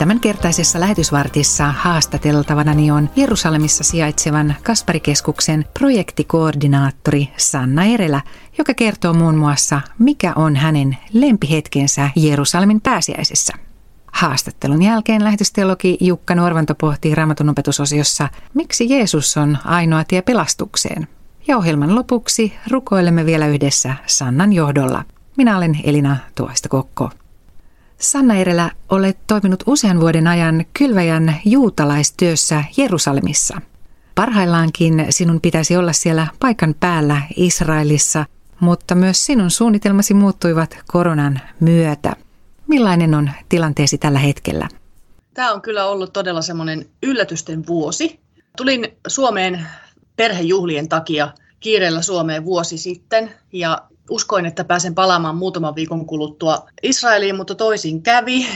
Tämänkertaisessa lähetysvartissa haastateltavana on Jerusalemissa sijaitsevan Kasparikeskuksen projektikoordinaattori Sanna Erelä, joka kertoo muun muassa, mikä on hänen lempihetkensä Jerusalemin pääsiäisessä. Haastattelun jälkeen lähetysteologi Jukka Norvanto pohtii raamatun opetusosiossa, miksi Jeesus on ainoa tie pelastukseen. Ja ohjelman lopuksi rukoilemme vielä yhdessä Sannan johdolla. Minä olen Elina Tuoista Kokko. Sanna Erelä, olet toiminut usean vuoden ajan kylväjän juutalaistyössä Jerusalemissa. Parhaillaankin sinun pitäisi olla siellä paikan päällä Israelissa, mutta myös sinun suunnitelmasi muuttuivat koronan myötä. Millainen on tilanteesi tällä hetkellä? Tämä on kyllä ollut todella semmoinen yllätysten vuosi. Tulin Suomeen perhejuhlien takia kiireellä Suomeen vuosi sitten ja uskoin, että pääsen palaamaan muutaman viikon kuluttua Israeliin, mutta toisin kävi.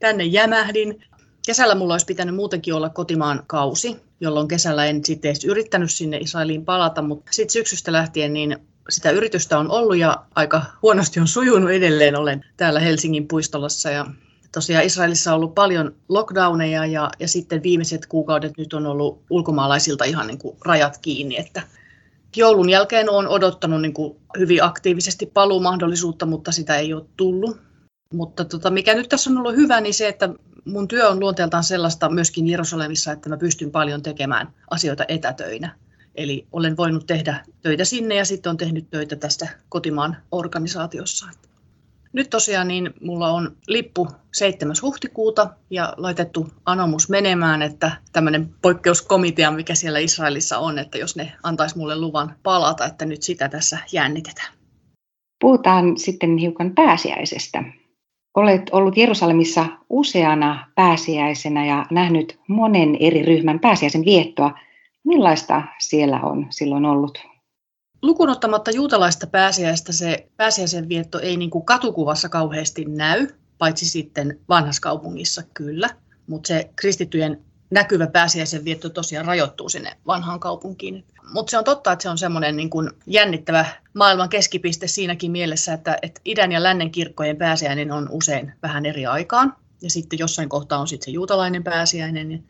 Tänne jämähdin. Kesällä mulla olisi pitänyt muutenkin olla kotimaan kausi, jolloin kesällä en sitten edes yrittänyt sinne Israeliin palata, mutta sitten syksystä lähtien niin sitä yritystä on ollut ja aika huonosti on sujunut edelleen. Olen täällä Helsingin puistolassa ja tosiaan Israelissa on ollut paljon lockdowneja ja, ja sitten viimeiset kuukaudet nyt on ollut ulkomaalaisilta ihan niin kuin rajat kiinni, että joulun jälkeen olen odottanut niin kuin hyvin aktiivisesti paluumahdollisuutta, mutta sitä ei ole tullut. Mutta tota, mikä nyt tässä on ollut hyvä, niin se, että mun työ on luonteeltaan sellaista myöskin Jerusalemissa, että mä pystyn paljon tekemään asioita etätöinä. Eli olen voinut tehdä töitä sinne ja sitten on tehnyt töitä tästä kotimaan organisaatiossa. Nyt tosiaan niin mulla on lippu 7. huhtikuuta ja laitettu anomus menemään, että tämmöinen poikkeuskomitea, mikä siellä Israelissa on, että jos ne antaisi mulle luvan palata, että nyt sitä tässä jännitetään. Puhutaan sitten hiukan pääsiäisestä. Olet ollut Jerusalemissa useana pääsiäisenä ja nähnyt monen eri ryhmän pääsiäisen viettoa. Millaista siellä on silloin ollut? Lukunottamatta juutalaista pääsiäistä se pääsiäisen vietto ei niin kuin katukuvassa kauheasti näy, paitsi sitten vanhassa kaupungissa kyllä, mutta se kristittyjen näkyvä pääsiäisen vietto tosiaan rajoittuu sinne vanhaan kaupunkiin. Mutta se on totta, että se on semmoinen niin kuin jännittävä maailman keskipiste siinäkin mielessä, että, että idän ja lännen kirkkojen pääsiäinen on usein vähän eri aikaan. Ja sitten jossain kohtaa on sitten se juutalainen pääsiäinen.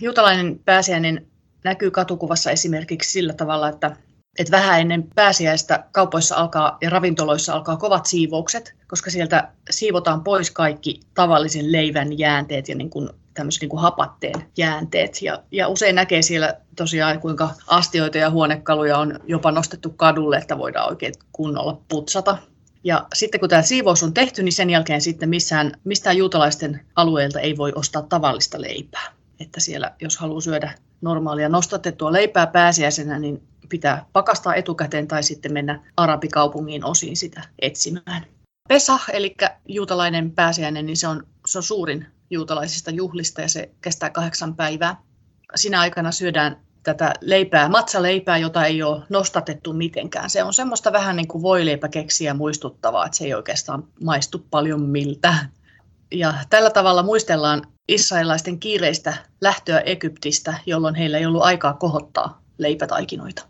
Juutalainen pääsiäinen näkyy katukuvassa esimerkiksi sillä tavalla, että että vähän ennen pääsiäistä kaupoissa alkaa ja ravintoloissa alkaa kovat siivoukset, koska sieltä siivotaan pois kaikki tavallisen leivän jäänteet ja niin kuin tämmöiset niin kuin hapatteen jäänteet. Ja, ja usein näkee siellä tosiaan, kuinka astioita ja huonekaluja on jopa nostettu kadulle, että voidaan oikein kunnolla putsata. Ja sitten kun tämä siivous on tehty, niin sen jälkeen sitten missään, mistään juutalaisten alueelta ei voi ostaa tavallista leipää. Että siellä, jos haluaa syödä normaalia nostatettua leipää pääsiäisenä, niin pitää pakastaa etukäteen tai sitten mennä arabikaupungin osiin sitä etsimään. Pesah, eli juutalainen pääsiäinen, niin se on, se on suurin juutalaisista juhlista ja se kestää kahdeksan päivää. Siinä aikana syödään tätä leipää, matsaleipää, jota ei ole nostatettu mitenkään. Se on semmoista vähän niin kuin voileipäkeksiä muistuttavaa, että se ei oikeastaan maistu paljon miltä. Ja tällä tavalla muistellaan israelilaisten kiireistä lähtöä Egyptistä, jolloin heillä ei ollut aikaa kohottaa leipätaikinoita.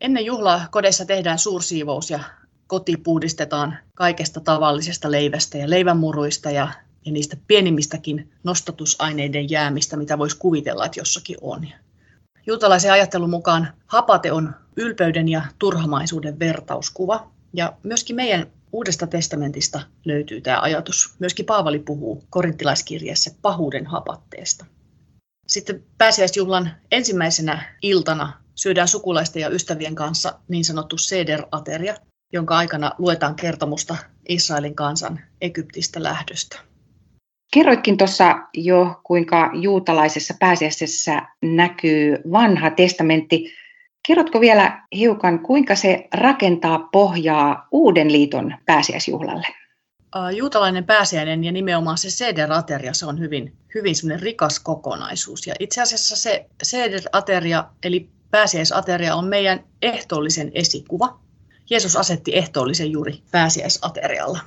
Ennen juhlaa kodeissa tehdään suursiivous ja koti puhdistetaan kaikesta tavallisesta leivästä ja leivänmuruista ja, ja niistä pienimmistäkin nostatusaineiden jäämistä, mitä voisi kuvitella, että jossakin on. Juutalaisen ajattelun mukaan hapate on ylpeyden ja turhamaisuuden vertauskuva. Ja myöskin meidän Uudesta testamentista löytyy tämä ajatus. Myöskin Paavali puhuu korinttilaiskirjeessä pahuuden hapatteesta. Sitten pääsiäisjuhlan ensimmäisenä iltana syödään sukulaisten ja ystävien kanssa niin sanottu seder-ateria, jonka aikana luetaan kertomusta Israelin kansan Egyptistä lähdöstä. Kerroitkin tuossa jo, kuinka juutalaisessa pääsiäisessä näkyy vanha testamentti. Kerrotko vielä hiukan, kuinka se rakentaa pohjaa uuden liiton pääsiäisjuhlalle? Juutalainen pääsiäinen ja nimenomaan se seder-ateria, se on hyvin, hyvin rikas kokonaisuus. Ja itse asiassa se seder-ateria, eli pääsiäisateria on meidän ehtoollisen esikuva. Jeesus asetti ehtoollisen juuri pääsiäisaterialla.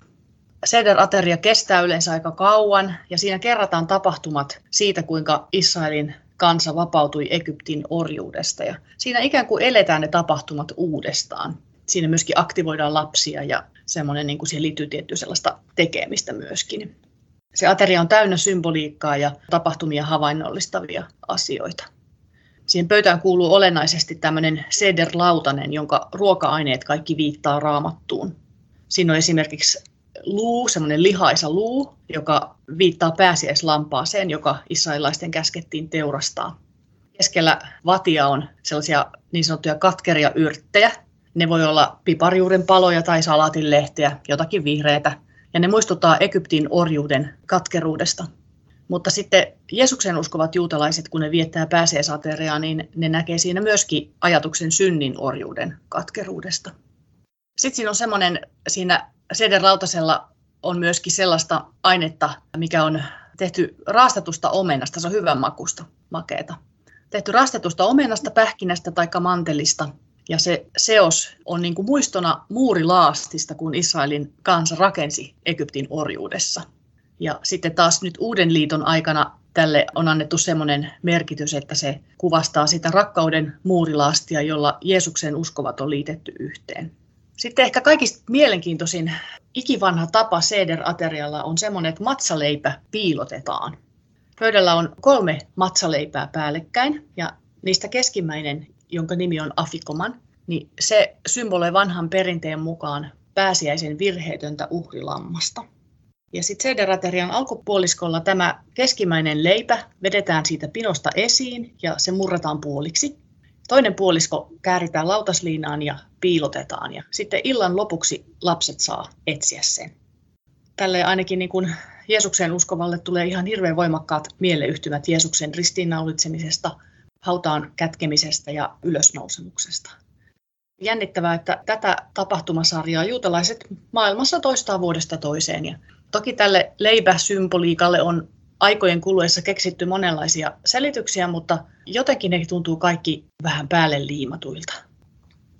Seder-ateria kestää yleensä aika kauan ja siinä kerrataan tapahtumat siitä, kuinka Israelin kansa vapautui Egyptin orjuudesta. Ja siinä ikään kuin eletään ne tapahtumat uudestaan. Siinä myöskin aktivoidaan lapsia ja semmoinen, niin kuin siihen liittyy tiettyä sellaista tekemistä myöskin. Se ateria on täynnä symboliikkaa ja tapahtumia havainnollistavia asioita. Siihen pöytään kuuluu olennaisesti tämmöinen seder-lautanen, jonka ruoka-aineet kaikki viittaa raamattuun. Siinä on esimerkiksi luu, semmoinen lihaisa luu, joka viittaa pääsiäislampaaseen, joka israelilaisten käskettiin teurastaa. Keskellä vatia on sellaisia niin sanottuja katkeria yrttejä. Ne voi olla piparjuuren paloja tai salatinlehteä, jotakin vihreitä. Ja ne muistuttaa Egyptin orjuuden katkeruudesta. Mutta sitten Jeesuksen uskovat juutalaiset, kun ne viettää pääsiäisateriaa, niin ne näkee siinä myöskin ajatuksen synnin orjuuden katkeruudesta. Sitten siinä on semmoinen, siinä Seder lautasella on myöskin sellaista ainetta, mikä on tehty raastetusta omenasta, se on hyvän makusta, makeeta. Tehty raastetusta omenasta, pähkinästä tai mantelista. Ja se seos on niin kuin muistona muurilaastista, kun Israelin kansa rakensi Egyptin orjuudessa. Ja sitten taas nyt Uuden liiton aikana tälle on annettu semmoinen merkitys, että se kuvastaa sitä rakkauden muurilaastia, jolla Jeesuksen uskovat on liitetty yhteen. Sitten ehkä kaikista mielenkiintoisin ikivanha tapa Seder-aterialla on semmoinen, että matsaleipä piilotetaan. Pöydällä on kolme matsaleipää päällekkäin ja niistä keskimmäinen, jonka nimi on afikoman, niin se symboloi vanhan perinteen mukaan pääsiäisen virheetöntä uhrilammasta. Ja sitten Sederaterian alkupuoliskolla tämä keskimmäinen leipä vedetään siitä pinosta esiin ja se murrataan puoliksi. Toinen puolisko kääritään lautasliinaan ja piilotetaan ja sitten illan lopuksi lapset saa etsiä sen. Tälle ainakin niin kuin Jeesukseen uskovalle tulee ihan hirveän voimakkaat mieleyhtymät Jeesuksen ristiinnaulitsemisesta, hautaan kätkemisestä ja ylösnousemuksesta. Jännittävää, että tätä tapahtumasarjaa juutalaiset maailmassa toistaa vuodesta toiseen. Ja toki tälle leipäsymboliikalle on aikojen kuluessa keksitty monenlaisia selityksiä, mutta jotenkin ne tuntuu kaikki vähän päälle liimatuilta.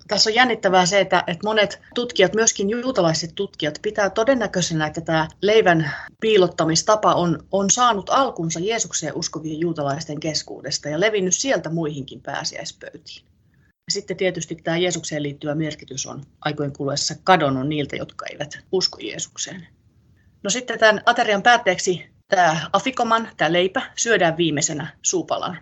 Tässä on jännittävää se, että, että monet tutkijat, myöskin juutalaiset tutkijat, pitää todennäköisenä, että tämä leivän piilottamistapa on, on saanut alkunsa Jeesukseen uskovien juutalaisten keskuudesta ja levinnyt sieltä muihinkin pääsiäispöytiin. Sitten tietysti tämä Jeesukseen liittyvä merkitys on aikojen kuluessa kadonnut niiltä, jotka eivät usko Jeesukseen. No sitten tämän aterian päätteeksi tämä afikoman, tämä leipä, syödään viimeisenä suupalan.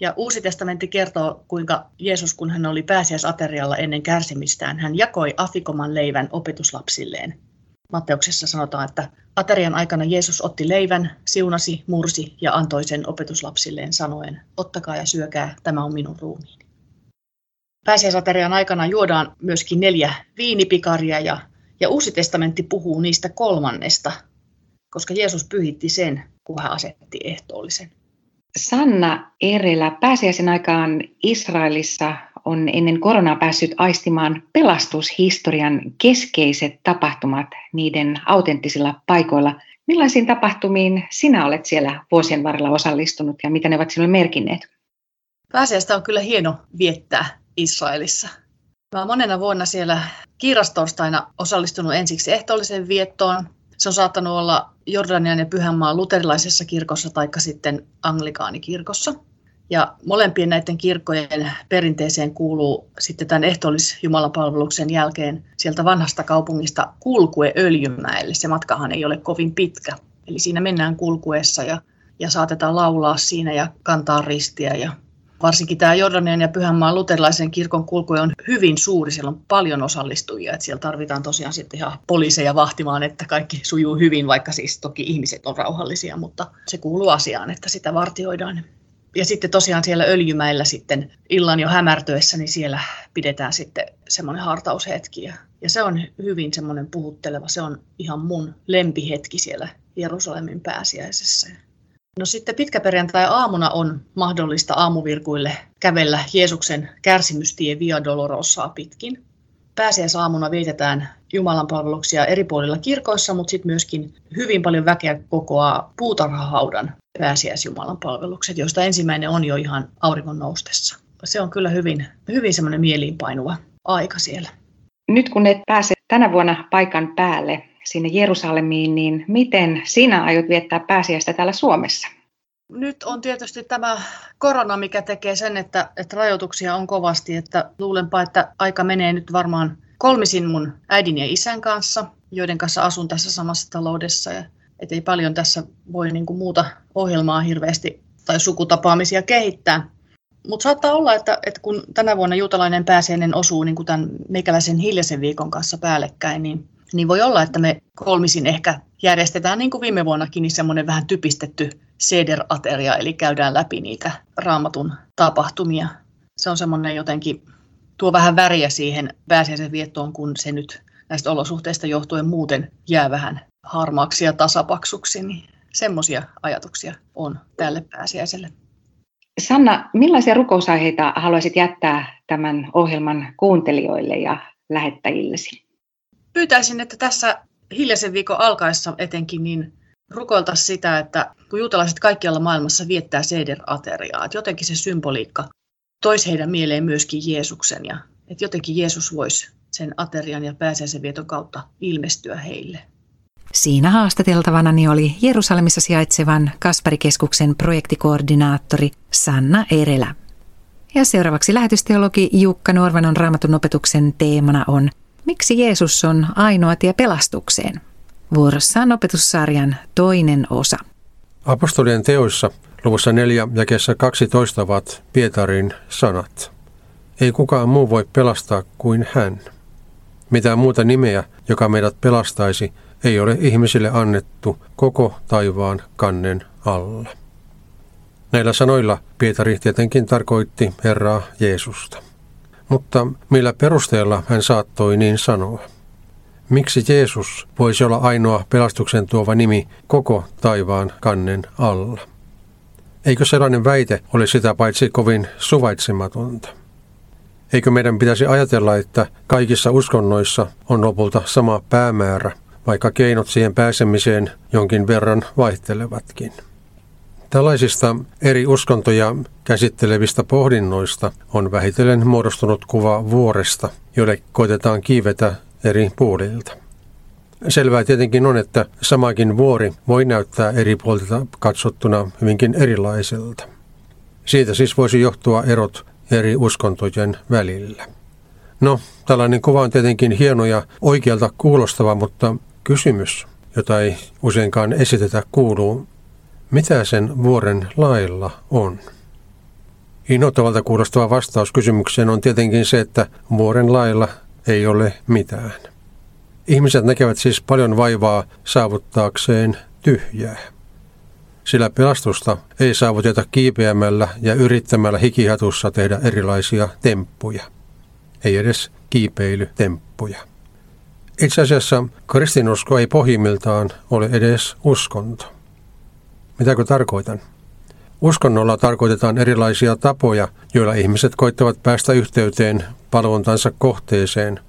Ja Uusi testamentti kertoo, kuinka Jeesus, kun hän oli pääsiäisaterialla ennen kärsimistään, hän jakoi afikoman leivän opetuslapsilleen. Matteuksessa sanotaan, että aterian aikana Jeesus otti leivän, siunasi, mursi ja antoi sen opetuslapsilleen sanoen, ottakaa ja syökää, tämä on minun ruumiini. Pääsiäisaterian aikana juodaan myöskin neljä viinipikaria ja, ja Uusi testamentti puhuu niistä kolmannesta, koska Jeesus pyhitti sen, kun hän asetti ehtoollisen. Sanna Erelä, pääsiäisen aikaan Israelissa on ennen koronaa päässyt aistimaan pelastushistorian keskeiset tapahtumat niiden autenttisilla paikoilla. Millaisiin tapahtumiin sinä olet siellä vuosien varrella osallistunut ja mitä ne ovat sinulle merkinneet? Pääsiäistä on kyllä hieno viettää Israelissa. Mä olen monena vuonna siellä kiirastorstaina osallistunut ensiksi ehtoollisen viettoon, se on saattanut olla Jordanian ja Pyhänmaan luterilaisessa kirkossa tai sitten anglikaanikirkossa. Ja molempien näiden kirkkojen perinteeseen kuuluu sitten tämän ehtoollis palveluksen jälkeen sieltä vanhasta kaupungista kulkue Öljymäelle. Se matkahan ei ole kovin pitkä. Eli siinä mennään kulkuessa ja, ja saatetaan laulaa siinä ja kantaa ristiä ja varsinkin tämä Jordanian ja Pyhänmaan luterilaisen kirkon kulku on hyvin suuri, siellä on paljon osallistujia, että siellä tarvitaan tosiaan sitten ihan poliiseja vahtimaan, että kaikki sujuu hyvin, vaikka siis toki ihmiset on rauhallisia, mutta se kuuluu asiaan, että sitä vartioidaan. Ja sitten tosiaan siellä Öljymäellä sitten illan jo hämärtyessä, niin siellä pidetään sitten semmoinen hartaushetki. Ja, ja se on hyvin semmoinen puhutteleva, se on ihan mun lempihetki siellä Jerusalemin pääsiäisessä. No sitten pitkäperjantai-aamuna on mahdollista aamuvirkuille kävellä Jeesuksen kärsimystie Via Dolorosaa pitkin. Pääsiäisaamuna vietetään Jumalan palveluksia eri puolilla kirkoissa, mutta sitten myöskin hyvin paljon väkeä kokoaa puutarhahaudan pääsiäisjumalan palvelukset, joista ensimmäinen on jo ihan auringon noustessa. Se on kyllä hyvin, hyvin semmoinen mieliinpainuva aika siellä. Nyt kun et pääse tänä vuonna paikan päälle, sinne Jerusalemiin, niin miten sinä aiot viettää pääsiäistä täällä Suomessa? Nyt on tietysti tämä korona, mikä tekee sen, että, että rajoituksia on kovasti. Että luulenpa, että aika menee nyt varmaan kolmisin mun äidin ja isän kanssa, joiden kanssa asun tässä samassa taloudessa. Ja Et ei paljon tässä voi niin kuin muuta ohjelmaa hirveästi tai sukutapaamisia kehittää. Mutta saattaa olla, että, että kun tänä vuonna juutalainen pääsiäinen osuu niin tämän meikäläisen hiljaisen viikon kanssa päällekkäin, niin, niin voi olla, että me kolmisin ehkä järjestetään niin kuin viime vuonnakin niin semmoinen vähän typistetty seder-ateria, eli käydään läpi niitä raamatun tapahtumia. Se on semmoinen jotenkin, tuo vähän väriä siihen pääsiäisen viettoon, kun se nyt näistä olosuhteista johtuen muuten jää vähän harmaaksi ja tasapaksuksi, niin semmoisia ajatuksia on tälle pääsiäiselle. Sanna, millaisia rukousaiheita haluaisit jättää tämän ohjelman kuuntelijoille ja lähettäjillesi? Pyytäisin, että tässä hiljaisen viikon alkaessa etenkin niin rukoilta sitä, että kun juutalaiset kaikkialla maailmassa viettää seder-ateriaa, että jotenkin se symboliikka toisi heidän mieleen myöskin Jeesuksen ja että jotenkin Jeesus voisi sen aterian ja pääsiäisen vieton kautta ilmestyä heille. Siinä haastateltavana oli Jerusalemissa sijaitsevan Kasparikeskuksen projektikoordinaattori Sanna Erelä. Ja seuraavaksi lähetysteologi Jukka Norvanon raamatun opetuksen teemana on Miksi Jeesus on ainoa tie pelastukseen? Vuorossa on opetussarjan toinen osa. Apostolien teoissa luvussa 4 ja kesä 12 ovat Pietarin sanat. Ei kukaan muu voi pelastaa kuin hän. Mitään muuta nimeä, joka meidät pelastaisi, ei ole ihmisille annettu koko taivaan kannen alla. Näillä sanoilla Pietari tietenkin tarkoitti Herraa Jeesusta. Mutta millä perusteella hän saattoi niin sanoa? Miksi Jeesus voisi olla ainoa pelastuksen tuova nimi koko taivaan kannen alla? Eikö sellainen väite ole sitä paitsi kovin suvaitsematonta? Eikö meidän pitäisi ajatella, että kaikissa uskonnoissa on lopulta sama päämäärä, vaikka keinot siihen pääsemiseen jonkin verran vaihtelevatkin? Tällaisista eri uskontoja käsittelevistä pohdinnoista on vähitellen muodostunut kuva vuoresta, jolle koitetaan kiivetä eri puolilta. Selvää tietenkin on, että samakin vuori voi näyttää eri puolilta katsottuna hyvinkin erilaiselta. Siitä siis voisi johtua erot eri uskontojen välillä. No, tällainen kuva on tietenkin hieno ja oikealta kuulostava, mutta kysymys, jota ei useinkaan esitetä, kuuluu, mitä sen vuoren lailla on? Inhottavalta kuulostava vastaus kysymykseen on tietenkin se, että vuoren lailla ei ole mitään. Ihmiset näkevät siis paljon vaivaa saavuttaakseen tyhjää. Sillä pelastusta ei saavuteta kiipeämällä ja yrittämällä hikihatussa tehdä erilaisia temppuja. Ei edes kiipeilytemppuja. Itse asiassa kristinusko ei pohjimmiltaan ole edes uskonto. Mitäkö tarkoitan? Uskonnolla tarkoitetaan erilaisia tapoja, joilla ihmiset koittavat päästä yhteyteen palvontansa kohteeseen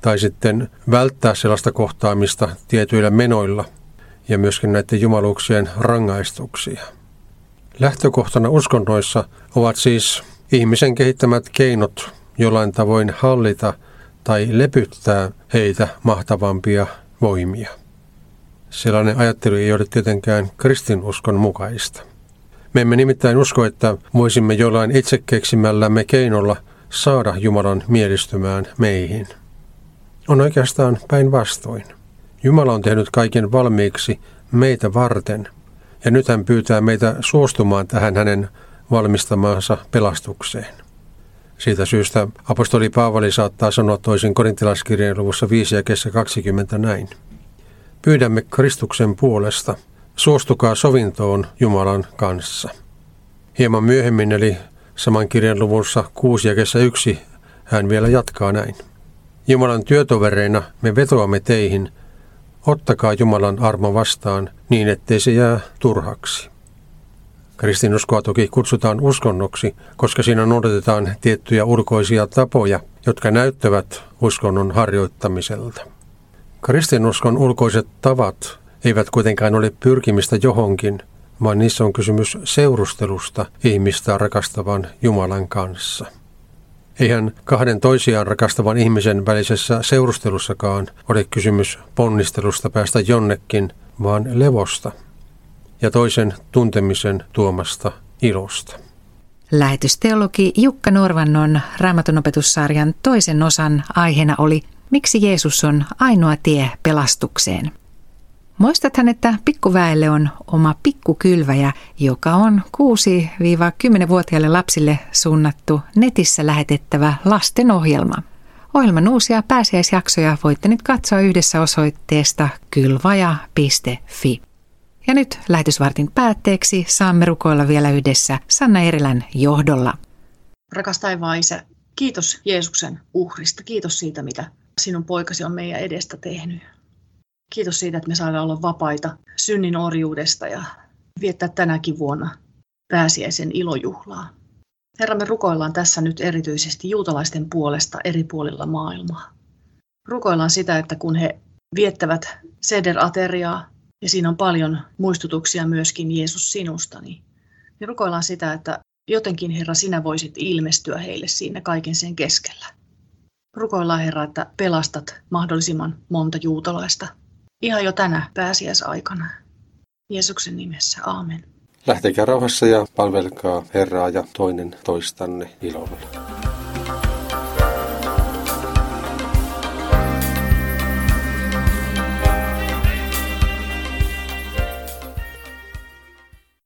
tai sitten välttää sellaista kohtaamista tietyillä menoilla ja myöskin näiden jumaluuksien rangaistuksia. Lähtökohtana uskonnoissa ovat siis ihmisen kehittämät keinot jollain tavoin hallita tai lepyttää heitä mahtavampia voimia. Sellainen ajattelu ei ole tietenkään kristinuskon mukaista. Me emme nimittäin usko, että voisimme jollain itse keksimällämme keinolla saada Jumalan mielistymään meihin. On oikeastaan päinvastoin. Jumala on tehnyt kaiken valmiiksi meitä varten, ja nyt hän pyytää meitä suostumaan tähän hänen valmistamaansa pelastukseen. Siitä syystä apostoli Paavali saattaa sanoa toisin korintilaiskirjeen luvussa 5 ja kesä 20 näin. Pyydämme Kristuksen puolesta, suostukaa sovintoon Jumalan kanssa. Hieman myöhemmin, eli saman kirjan luvussa 6 ja kesä 1, hän vielä jatkaa näin. Jumalan työtovereina me vetoamme teihin, ottakaa Jumalan armo vastaan niin, ettei se jää turhaksi. Kristinuskoa toki kutsutaan uskonnoksi, koska siinä noudatetaan tiettyjä ulkoisia tapoja, jotka näyttävät uskonnon harjoittamiselta. Kristinuskon ulkoiset tavat eivät kuitenkaan ole pyrkimistä johonkin, vaan niissä on kysymys seurustelusta ihmistä rakastavan Jumalan kanssa. Eihän kahden toisiaan rakastavan ihmisen välisessä seurustelussakaan ole kysymys ponnistelusta päästä jonnekin, vaan levosta ja toisen tuntemisen tuomasta ilosta. Lähetysteologi Jukka Norvannon raamatunopetussarjan toisen osan aiheena oli Miksi Jeesus on ainoa tie pelastukseen? Muistathan, että pikkuväelle on oma pikkukylväjä, joka on 6-10-vuotiaille lapsille suunnattu netissä lähetettävä lastenohjelma. Ohjelman uusia pääsiäisjaksoja voitte nyt katsoa yhdessä osoitteesta kylvaja.fi. Ja nyt lähetysvartin päätteeksi saamme rukoilla vielä yhdessä Sanna Erilän johdolla. Rakas taivaan isä, kiitos Jeesuksen uhrista. Kiitos siitä, mitä sinun poikasi on meidän edestä tehnyt. Kiitos siitä, että me saadaan olla vapaita synnin orjuudesta ja viettää tänäkin vuonna pääsiäisen ilojuhlaa. Herra, me rukoillaan tässä nyt erityisesti juutalaisten puolesta eri puolilla maailmaa. Rukoillaan sitä, että kun he viettävät seder-ateriaa, ja siinä on paljon muistutuksia myöskin Jeesus sinusta, niin, rukoillaan sitä, että jotenkin Herra, sinä voisit ilmestyä heille siinä kaiken sen keskellä. Rukoillaan Herra, että pelastat mahdollisimman monta juutalaista ihan jo tänä pääsiäisaikana. Jeesuksen nimessä, aamen. Lähtekää rauhassa ja palvelkaa Herraa ja toinen toistanne ilolla.